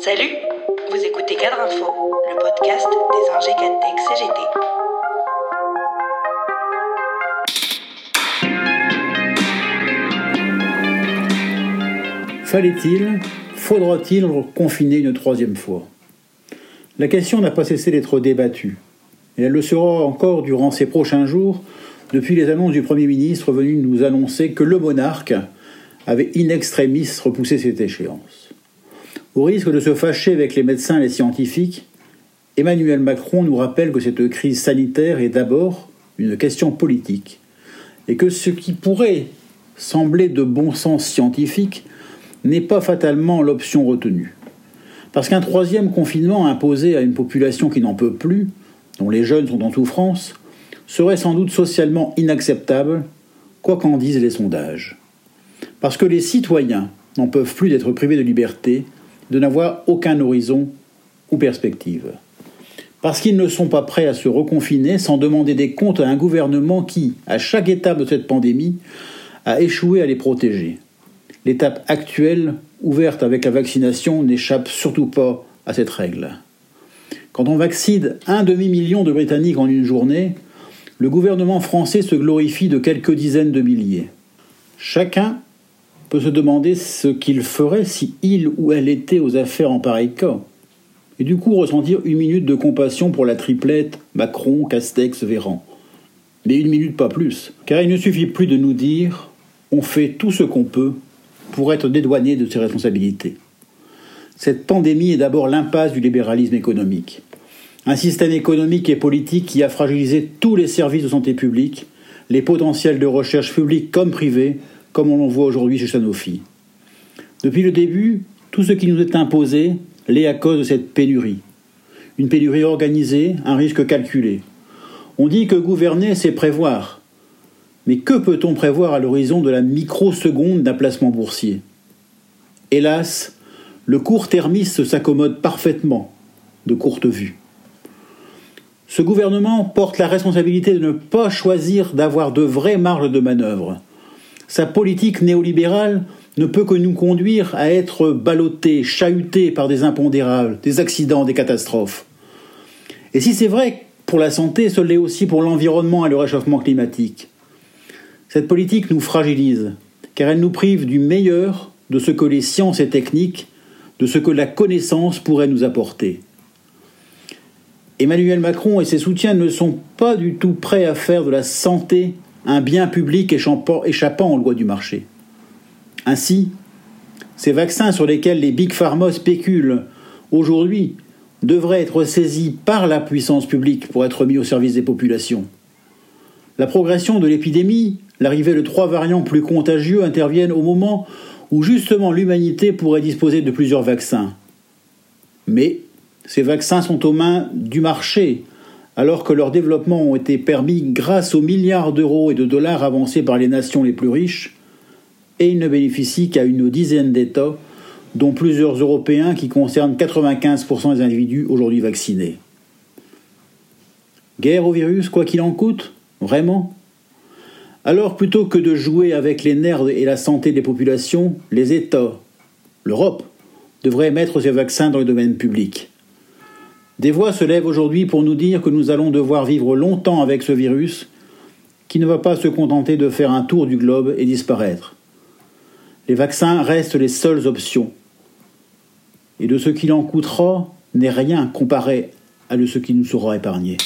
Salut, vous écoutez Cadre Info, le podcast des ingé Cantech CGT. Fallait-il, faudra-t-il confiner une troisième fois? La question n'a pas cessé d'être débattue, et elle le sera encore durant ces prochains jours, depuis les annonces du Premier ministre venu nous annoncer que le monarque avait in extremis repoussé cette échéance. Au risque de se fâcher avec les médecins et les scientifiques, Emmanuel Macron nous rappelle que cette crise sanitaire est d'abord une question politique, et que ce qui pourrait sembler de bon sens scientifique n'est pas fatalement l'option retenue. Parce qu'un troisième confinement imposé à une population qui n'en peut plus, dont les jeunes sont en souffrance, serait sans doute socialement inacceptable, quoi qu'en disent les sondages. Parce que les citoyens n'en peuvent plus d'être privés de liberté, de n'avoir aucun horizon ou perspective. Parce qu'ils ne sont pas prêts à se reconfiner sans demander des comptes à un gouvernement qui, à chaque étape de cette pandémie, a échoué à les protéger. L'étape actuelle, ouverte avec la vaccination, n'échappe surtout pas à cette règle. Quand on vaccine un demi-million de Britanniques en une journée, le gouvernement français se glorifie de quelques dizaines de milliers. Chacun peut se demander ce qu'il ferait si il ou elle était aux affaires en pareil cas, et du coup ressentir une minute de compassion pour la triplette Macron, Castex, Véran. Mais une minute pas plus, car il ne suffit plus de nous dire on fait tout ce qu'on peut pour être dédouané de ses responsabilités. Cette pandémie est d'abord l'impasse du libéralisme économique. Un système économique et politique qui a fragilisé tous les services de santé publique, les potentiels de recherche publique comme privée, comme on le voit aujourd'hui chez Sanofi. Depuis le début, tout ce qui nous est imposé l'est à cause de cette pénurie. Une pénurie organisée, un risque calculé. On dit que gouverner, c'est prévoir. Mais que peut-on prévoir à l'horizon de la microseconde d'un placement boursier? Hélas, le court-termiste s'accommode parfaitement de courte vue. Ce gouvernement porte la responsabilité de ne pas choisir d'avoir de vraies marges de manœuvre. Sa politique néolibérale ne peut que nous conduire à être ballottés, chahutés par des impondérables, des accidents, des catastrophes. Et si c'est vrai pour la santé, ce l'est aussi pour l'environnement et le réchauffement climatique. Cette politique nous fragilise, car elle nous prive du meilleur de ce que les sciences et techniques, de ce que la connaissance pourrait nous apporter. Emmanuel Macron et ses soutiens ne sont pas du tout prêts à faire de la santé un bien public échappant aux lois du marché. Ainsi, ces vaccins sur lesquels les Big Pharma spéculent aujourd'hui devraient être saisis par la puissance publique pour être mis au service des populations. La progression de l'épidémie l'arrivée de trois variants plus contagieux interviennent au moment où justement l'humanité pourrait disposer de plusieurs vaccins. Mais ces vaccins sont aux mains du marché, alors que leur développement ont été permis grâce aux milliards d'euros et de dollars avancés par les nations les plus riches, et ils ne bénéficient qu'à une dizaine d'États, dont plusieurs Européens qui concernent 95% des individus aujourd'hui vaccinés. Guerre au virus, quoi qu'il en coûte Vraiment? Alors plutôt que de jouer avec les nerfs et la santé des populations, les États, l'Europe, devraient mettre ces vaccins dans le domaine public. Des voix se lèvent aujourd'hui pour nous dire que nous allons devoir vivre longtemps avec ce virus qui ne va pas se contenter de faire un tour du globe et disparaître. Les vaccins restent les seules options. Et de ce qu'il en coûtera n'est rien comparé à de ce qui nous sera épargné.